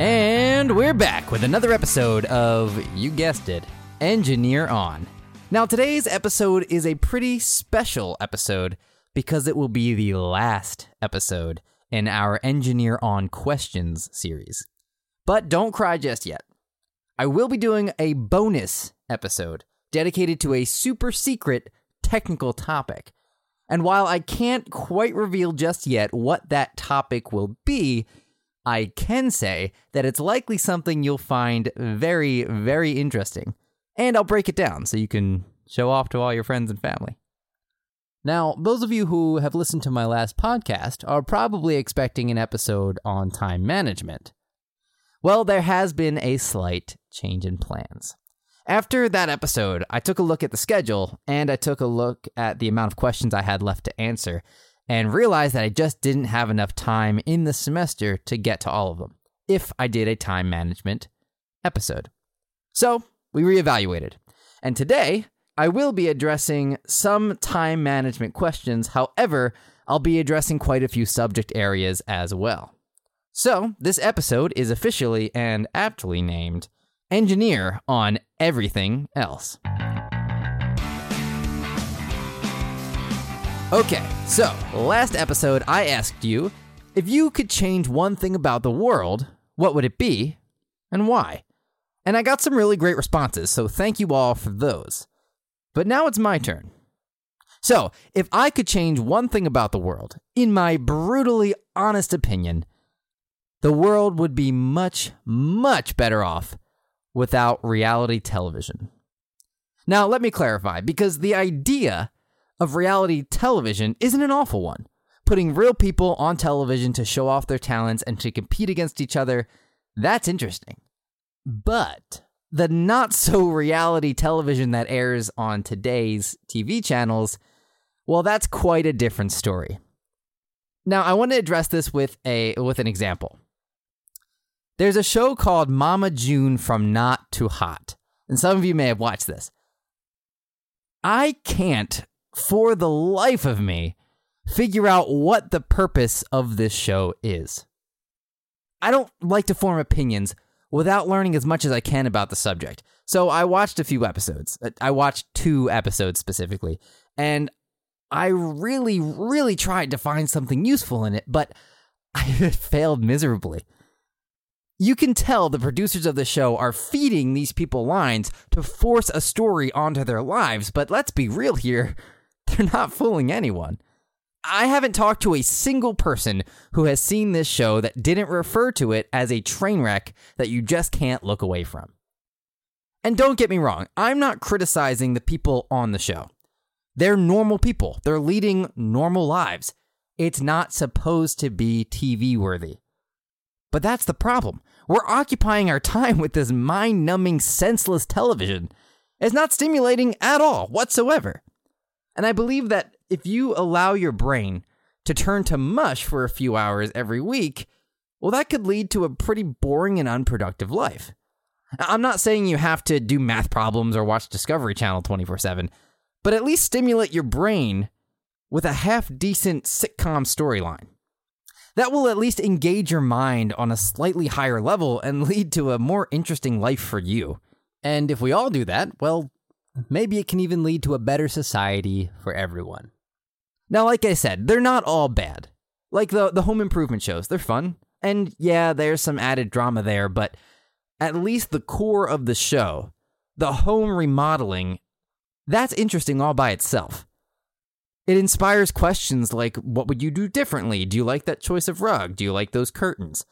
And we're back with another episode of, you guessed it, Engineer On. Now, today's episode is a pretty special episode because it will be the last episode in our Engineer On Questions series. But don't cry just yet. I will be doing a bonus episode dedicated to a super secret technical topic. And while I can't quite reveal just yet what that topic will be, I can say that it's likely something you'll find very, very interesting. And I'll break it down so you can show off to all your friends and family. Now, those of you who have listened to my last podcast are probably expecting an episode on time management. Well, there has been a slight change in plans. After that episode, I took a look at the schedule and I took a look at the amount of questions I had left to answer and realized that I just didn't have enough time in the semester to get to all of them if I did a time management episode. So we reevaluated. And today, I will be addressing some time management questions. However, I'll be addressing quite a few subject areas as well. So, this episode is officially and aptly named Engineer on Everything Else. Okay, so last episode I asked you if you could change one thing about the world, what would it be and why? And I got some really great responses, so thank you all for those. But now it's my turn. So, if I could change one thing about the world, in my brutally honest opinion, the world would be much, much better off without reality television. Now, let me clarify, because the idea of reality television isn't an awful one. Putting real people on television to show off their talents and to compete against each other, that's interesting. But the not so reality television that airs on today's TV channels, well, that's quite a different story. Now, I want to address this with a with an example. There's a show called Mama June from Not to Hot, and some of you may have watched this. I can't for the life of me, figure out what the purpose of this show is. I don't like to form opinions without learning as much as I can about the subject. So I watched a few episodes. Uh, I watched two episodes specifically, and I really, really tried to find something useful in it, but I failed miserably. You can tell the producers of the show are feeding these people lines to force a story onto their lives, but let's be real here. They're not fooling anyone. I haven't talked to a single person who has seen this show that didn't refer to it as a train wreck that you just can't look away from. And don't get me wrong, I'm not criticizing the people on the show. They're normal people, they're leading normal lives. It's not supposed to be TV worthy. But that's the problem. We're occupying our time with this mind numbing, senseless television. It's not stimulating at all, whatsoever. And I believe that if you allow your brain to turn to mush for a few hours every week, well, that could lead to a pretty boring and unproductive life. I'm not saying you have to do math problems or watch Discovery Channel 24 7, but at least stimulate your brain with a half decent sitcom storyline. That will at least engage your mind on a slightly higher level and lead to a more interesting life for you. And if we all do that, well, Maybe it can even lead to a better society for everyone. Now, like I said, they're not all bad. Like the, the home improvement shows, they're fun. And yeah, there's some added drama there, but at least the core of the show, the home remodeling, that's interesting all by itself. It inspires questions like what would you do differently? Do you like that choice of rug? Do you like those curtains?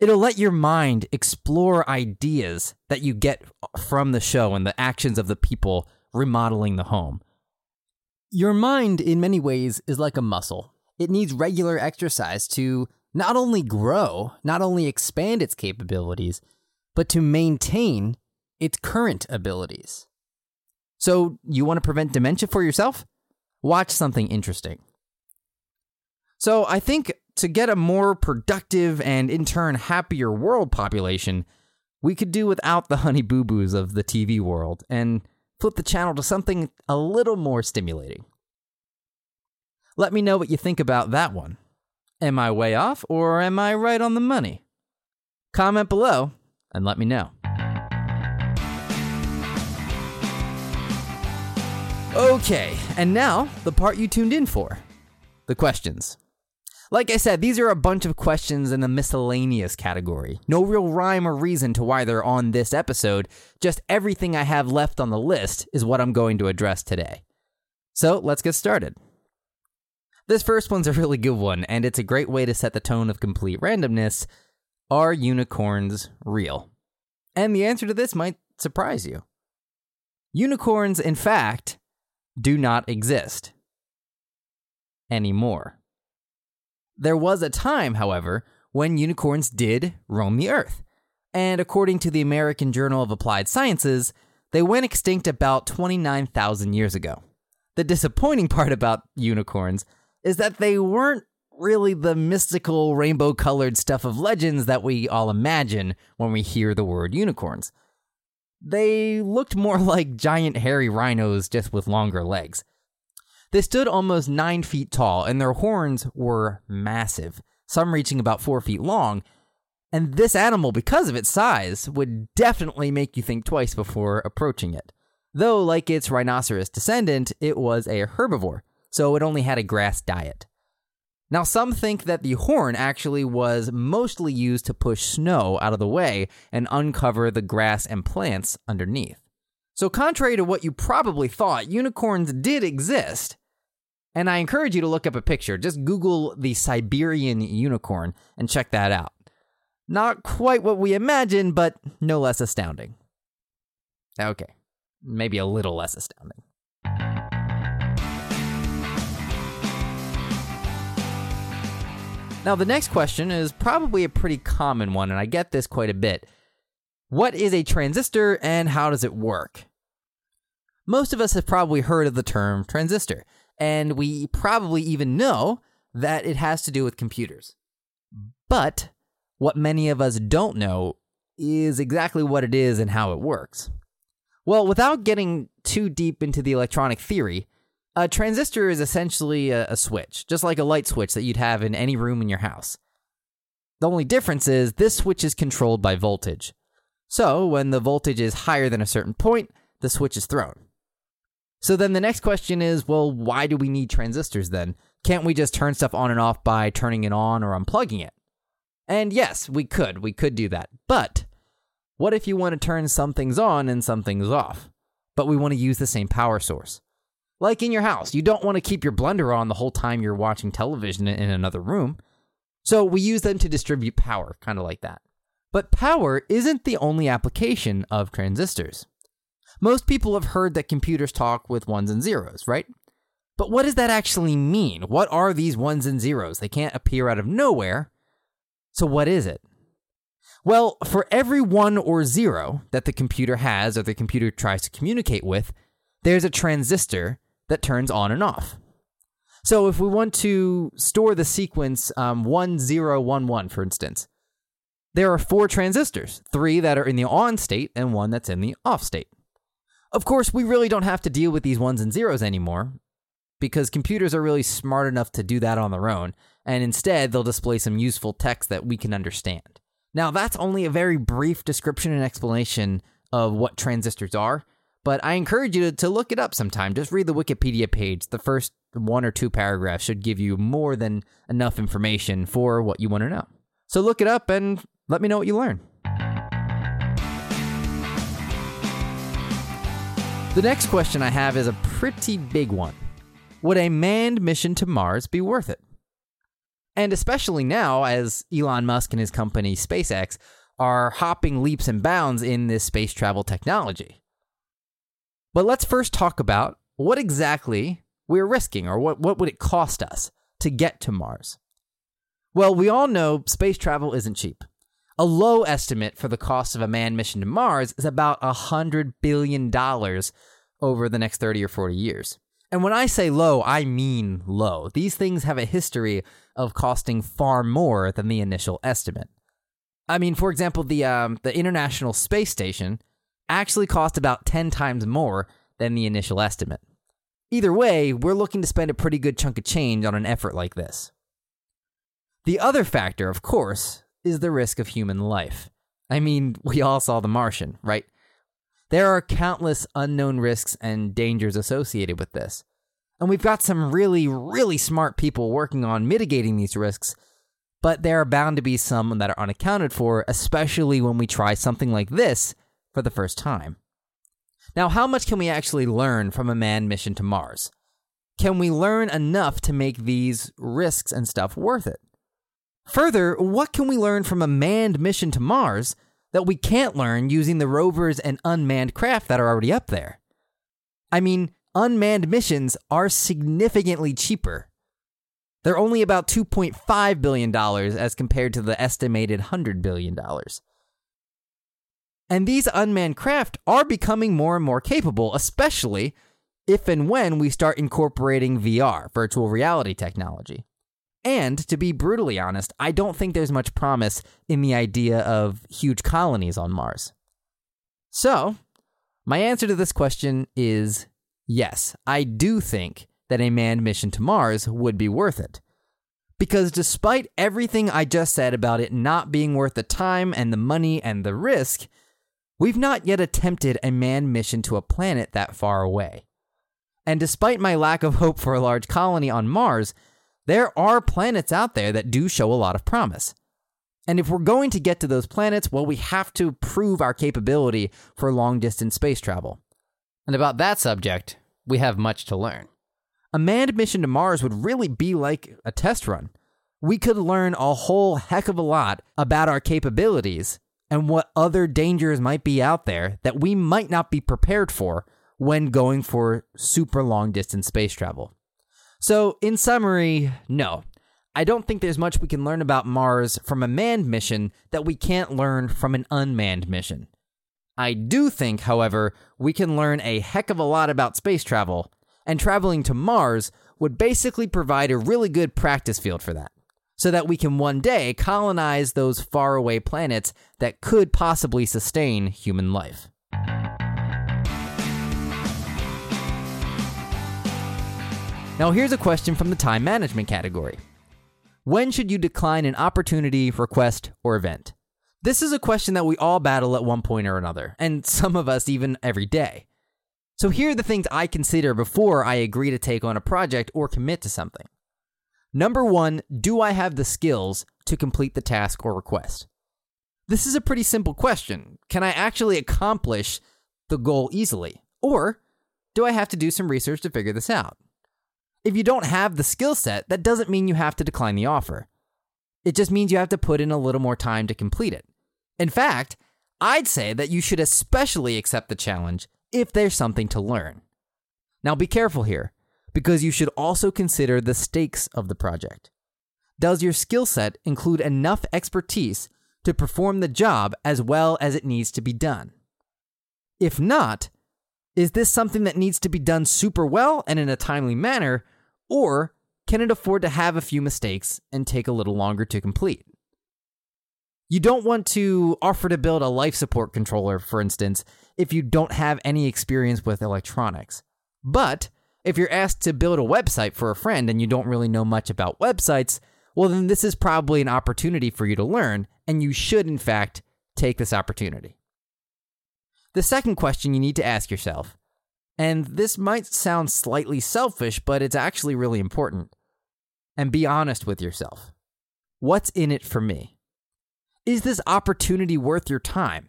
It'll let your mind explore ideas that you get from the show and the actions of the people remodeling the home. Your mind, in many ways, is like a muscle. It needs regular exercise to not only grow, not only expand its capabilities, but to maintain its current abilities. So, you want to prevent dementia for yourself? Watch something interesting. So, I think to get a more productive and in turn happier world population, we could do without the honey boo boos of the TV world and flip the channel to something a little more stimulating. Let me know what you think about that one. Am I way off or am I right on the money? Comment below and let me know. Okay, and now the part you tuned in for the questions. Like I said, these are a bunch of questions in the miscellaneous category. No real rhyme or reason to why they're on this episode, just everything I have left on the list is what I'm going to address today. So let's get started. This first one's a really good one, and it's a great way to set the tone of complete randomness. Are unicorns real? And the answer to this might surprise you. Unicorns, in fact, do not exist anymore. There was a time, however, when unicorns did roam the earth. And according to the American Journal of Applied Sciences, they went extinct about 29,000 years ago. The disappointing part about unicorns is that they weren't really the mystical rainbow colored stuff of legends that we all imagine when we hear the word unicorns. They looked more like giant hairy rhinos just with longer legs. They stood almost nine feet tall, and their horns were massive, some reaching about four feet long. And this animal, because of its size, would definitely make you think twice before approaching it. Though, like its rhinoceros descendant, it was a herbivore, so it only had a grass diet. Now, some think that the horn actually was mostly used to push snow out of the way and uncover the grass and plants underneath. So, contrary to what you probably thought, unicorns did exist. And I encourage you to look up a picture. Just Google the Siberian unicorn and check that out. Not quite what we imagined, but no less astounding. Okay, maybe a little less astounding. Now, the next question is probably a pretty common one, and I get this quite a bit. What is a transistor and how does it work? Most of us have probably heard of the term transistor, and we probably even know that it has to do with computers. But what many of us don't know is exactly what it is and how it works. Well, without getting too deep into the electronic theory, a transistor is essentially a, a, switch, just like a light switch that you'd have in any room in your house. The only difference is this switch is controlled by voltage. So, when the voltage is higher than a certain point, the switch is thrown. So then the next question is well, why do we need transistors then? Can't we just turn stuff on and off by turning it on or unplugging it? And yes, we could. We could do that. But what if you want to turn some things on and some things off? But we want to use the same power source. Like in your house, you don't want to keep your blender on the whole time you're watching television in another room. So we use them to distribute power, kind of like that. But power isn't the only application of transistors. Most people have heard that computers talk with ones and zeros, right? But what does that actually mean? What are these ones and zeros? They can't appear out of nowhere. So, what is it? Well, for every one or zero that the computer has or the computer tries to communicate with, there's a transistor that turns on and off. So if we want to store the sequence um, 1011, for instance, there are four transistors, three that are in the on state and one that's in the off state. Of course, we really don't have to deal with these ones and zeros anymore because computers are really smart enough to do that on their own, and instead they'll display some useful text that we can understand. Now, that's only a very brief description and explanation of what transistors are, but I encourage you to, to look it up sometime. Just read the Wikipedia page. The first one or two paragraphs should give you more than enough information for what you want to know. So look it up and let me know what you learn. The next question I have is a pretty big one. Would a manned mission to Mars be worth it? And especially now, as Elon Musk and his company SpaceX are hopping leaps and bounds in this space travel technology. But let's first talk about what exactly we're risking or what, what would it cost us to get to Mars? Well, we all know space travel isn't cheap. A low estimate for the cost of a manned mission to Mars is about $100 billion over the next 30 or 40 years. And when I say low, I mean low. These things have a history of costing far more than the initial estimate. I mean, for example, the um, the International Space Station actually cost about 10 times more than the initial estimate. Either way, we're looking to spend a pretty good chunk of change on an effort like this. The other factor, of course, is the risk of human life. I mean, we all saw The Martian, right? There are countless unknown risks and dangers associated with this. And we've got some really, really smart people working on mitigating these risks, but there are bound to be some that are unaccounted for, especially when we try something like this for the first time. Now, how much can we actually learn from a manned mission to Mars? Can we learn enough to make these risks and stuff worth it? Further, what can we learn from a manned mission to Mars that we can't learn using the rovers and unmanned craft that are already up there? I mean, unmanned missions are significantly cheaper. They're only about $2.5 billion as compared to the estimated $100 billion. And these unmanned craft are becoming more and more capable, especially if and when we start incorporating VR, virtual reality technology. And to be brutally honest, I don't think there's much promise in the idea of huge colonies on Mars. So, my answer to this question is yes, I do think that a manned mission to Mars would be worth it. Because despite everything I just said about it not being worth the time and the money and the risk, we've not yet attempted a manned mission to a planet that far away. And despite my lack of hope for a large colony on Mars, there are planets out there that do show a lot of promise. And if we're going to get to those planets, well, we have to prove our capability for long distance space travel. And about that subject, we have much to learn. A manned mission to Mars would really be like a test run. We could learn a whole heck of a lot about our capabilities and what other dangers might be out there that we might not be prepared for when going for super long distance space travel. So, in summary, no. I don't think there's much we can learn about Mars from a manned mission that we can't learn from an unmanned mission. I do think, however, we can learn a heck of a lot about space travel, and traveling to Mars would basically provide a really good practice field for that, so that we can one day colonize those faraway planets that could possibly sustain human life. Now, here's a question from the time management category When should you decline an opportunity, request, or event? This is a question that we all battle at one point or another, and some of us even every day. So, here are the things I consider before I agree to take on a project or commit to something. Number one, do I have the skills to complete the task or request? This is a pretty simple question. Can I actually accomplish the goal easily? Or do I have to do some research to figure this out? If you don't have the skill set, that doesn't mean you have to decline the offer. It just means you have to put in a little more time to complete it. In fact, I'd say that you should especially accept the challenge if there's something to learn. Now be careful here, because you should also consider the stakes of the project. Does your skill set include enough expertise to perform the job as well as it needs to be done? If not, is this something that needs to be done super well and in a timely manner, or can it afford to have a few mistakes and take a little longer to complete? You don't want to offer to build a life support controller, for instance, if you don't have any experience with electronics. But if you're asked to build a website for a friend and you don't really know much about websites, well, then this is probably an opportunity for you to learn, and you should, in fact, take this opportunity. The second question you need to ask yourself and this might sound slightly selfish, but it's actually really important. And be honest with yourself. What's in it for me? Is this opportunity worth your time?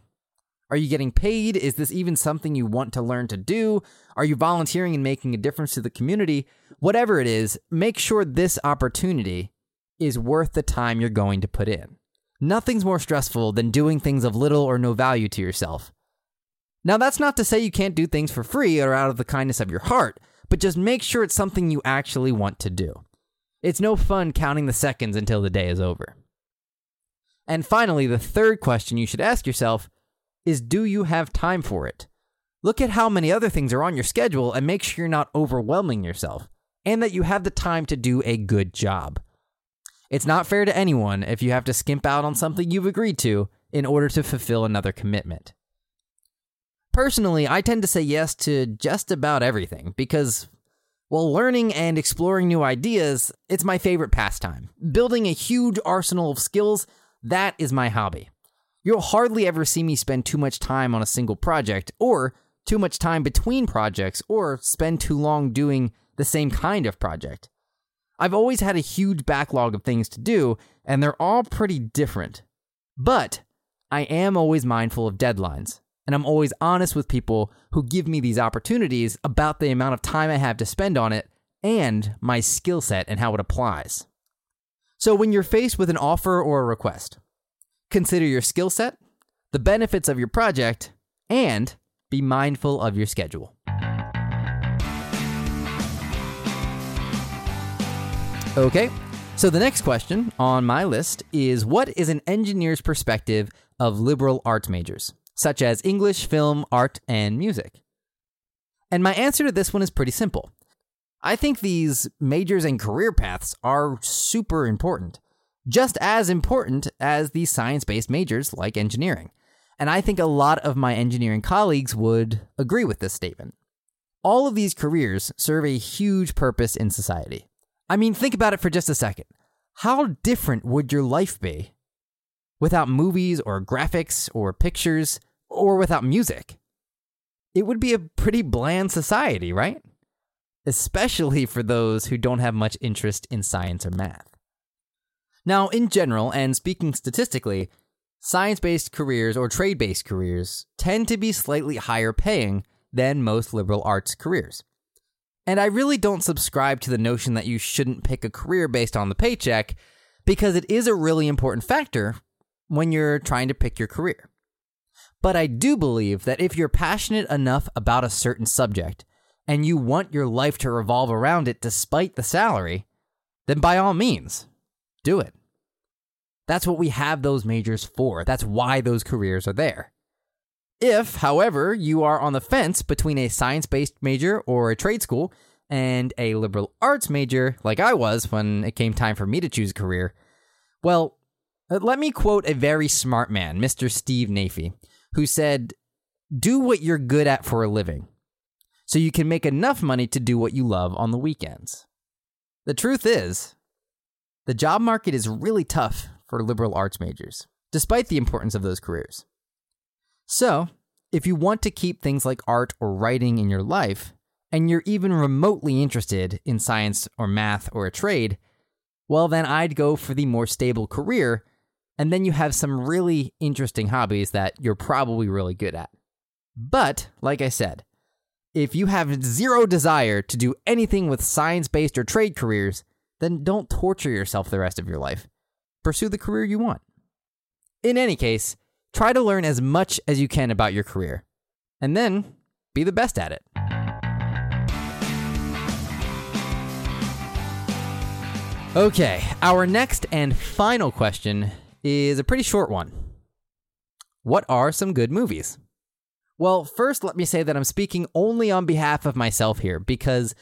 Are you getting paid? Is this even something you want to learn to do? Are you volunteering and making a difference to the community? Whatever it is, make sure this opportunity is worth the time you're going to put in. Nothing's more stressful than doing things of little or no value to yourself. Now, that's not to say you can't do things for free or out of the kindness of your heart, but just make sure it's something you actually want to do. It's no fun counting the seconds until the day is over. And finally, the third question you should ask yourself is Do you have time for it? Look at how many other things are on your schedule and make sure you're not overwhelming yourself and that you have the time to do a good job. It's not fair to anyone if you have to skimp out on something you've agreed to in order to fulfill another commitment. Personally, I tend to say yes to just about everything because, while learning and exploring new ideas, it's my favorite pastime. Building a huge arsenal of skills, That is my hobby. You'll hardly ever see me spend too much time on a single project, or too much time between projects, or spend too long doing the same kind of project. I've always had a huge backlog of things to do, and they're all pretty different. But I am always mindful of deadlines, and I'm always honest with people who give me these opportunities about the amount of time I have to spend on it and my skill set and how it applies. So when you're faced with an offer or a request, consider your skill set, the benefits of your project, and be mindful of your schedule. Okay, so the next question on my list is What is an engineer's perspective of liberal arts majors, such as English, film, art, and music? And my answer to this one is pretty simple. I think these majors and career paths are super important, just as important as the science based majors like engineering. And I think a lot of my engineering colleagues would agree with this statement. All of these careers serve a huge purpose in society. I mean, think about it for just a second. How different would your life be without movies or graphics or pictures or without music? It would be a pretty bland society, right? Especially for those who don't have much interest in science or math. Now, in general, and speaking statistically, science based careers or trade based careers tend to be slightly higher paying than most liberal arts careers. And I really don't subscribe to the notion that you shouldn't pick a career based on the paycheck because it is a really important factor when you're trying to pick your career. But I do believe that if you're passionate enough about a certain subject and you want your life to revolve around it despite the salary, then by all means, do it. That's what we have those majors for. That's why those careers are there. If, however, you are on the fence between a science based major or a trade school and a liberal arts major, like I was when it came time for me to choose a career, well, uh, let me quote a very smart man, Mr. Steve Nafy, who said, Do what you're good at for a living so you can make enough money to do what you love on the weekends. The truth is, the job market is really tough for liberal arts majors, despite the importance of those careers. So, if you want to keep things like art or writing in your life, and you're even remotely interested in science or math or a trade, well, then I'd go for the more stable career, and then you have some really interesting hobbies that you're probably really good at. But, like I said, if you have zero desire to do anything with science based or trade careers, then don't torture yourself the rest of your life. Pursue the career you want. In any case, Try to learn as much as you can about your career, and then be the best at it. Okay, our next and final question is a pretty short one. What are some good movies? Well, first, let me say that I'm speaking only on behalf of myself here because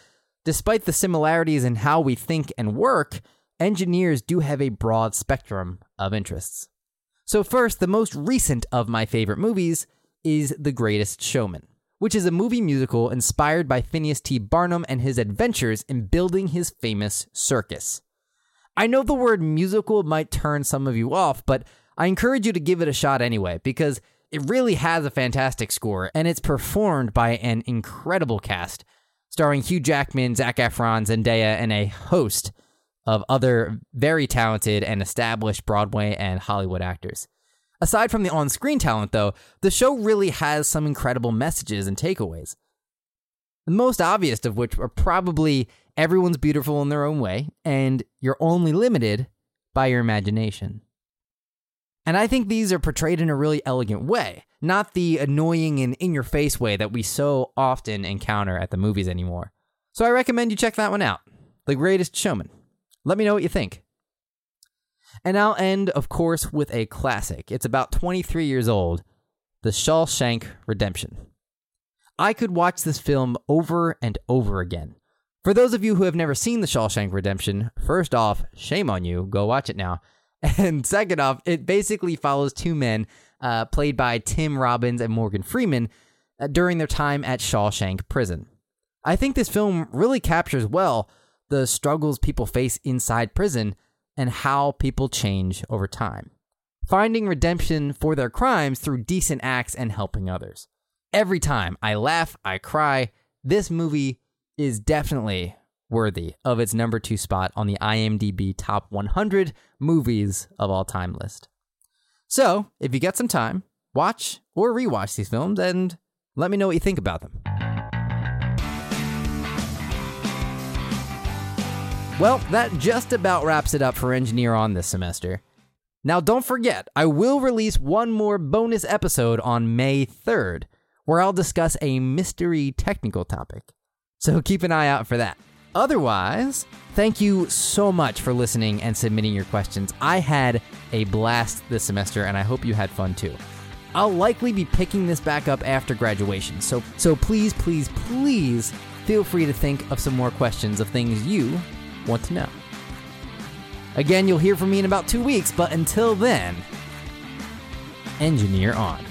despite the similarities in how we think and work, engineers do have a broad spectrum of interests. So, first, the most recent of my favorite movies is The Greatest Showman, which is a movie musical inspired by Phineas T. Barnum and his adventures in building his famous circus. I know the word musical might turn some of you off, but I encourage you to give it a shot anyway, because it really has a fantastic score, and it's performed by an incredible cast, starring Hugh Jackman, Zac Efron, Zendaya, and a host of other very talented and established Broadway and Hollywood actors. Aside from the on screen talent, though, the show really has some incredible messages and takeaways. The most obvious of which are probably everyone's beautiful in their own way, and you're only limited by your imagination. And I think these are portrayed in a really elegant way, not the annoying and in your face way that we so often encounter at the movies anymore. So I recommend you check that one out The Greatest Showman. Let me know what you think. And I'll end, of course, with a classic. It's about 23 years old The Shawshank Redemption. I could watch this film over and over again. For those of you who have never seen The Shawshank Redemption, first off, shame on you, go watch it now. And second off, it basically follows two men, uh, played by Tim Robbins and Morgan Freeman, uh, during their time at Shawshank Prison. I think this film really captures well the struggles people face inside prison and how people change over time. finding redemption for their crimes through decent acts and helping others. Every time I laugh, I cry. This movie is definitely worthy of its number two spot on the IMDb top 100 movies of all time list. So, if you get some time, watch or rewatch these films and let me know what you think about them. Well, that just about wraps it up for Engineer On this semester. Now, don't forget, I will release one more bonus episode on May 3rd, where I'll discuss a mystery technical topic. So keep an eye out for that. Otherwise, thank you so much for listening and submitting your questions. I had a blast this semester, and I hope you had fun too. I'll likely be picking this back up after graduation, so so please, please, please feel free to think of some more questions of things you want to know. Again, you'll hear from me in about two weeks, but until then, engineer on.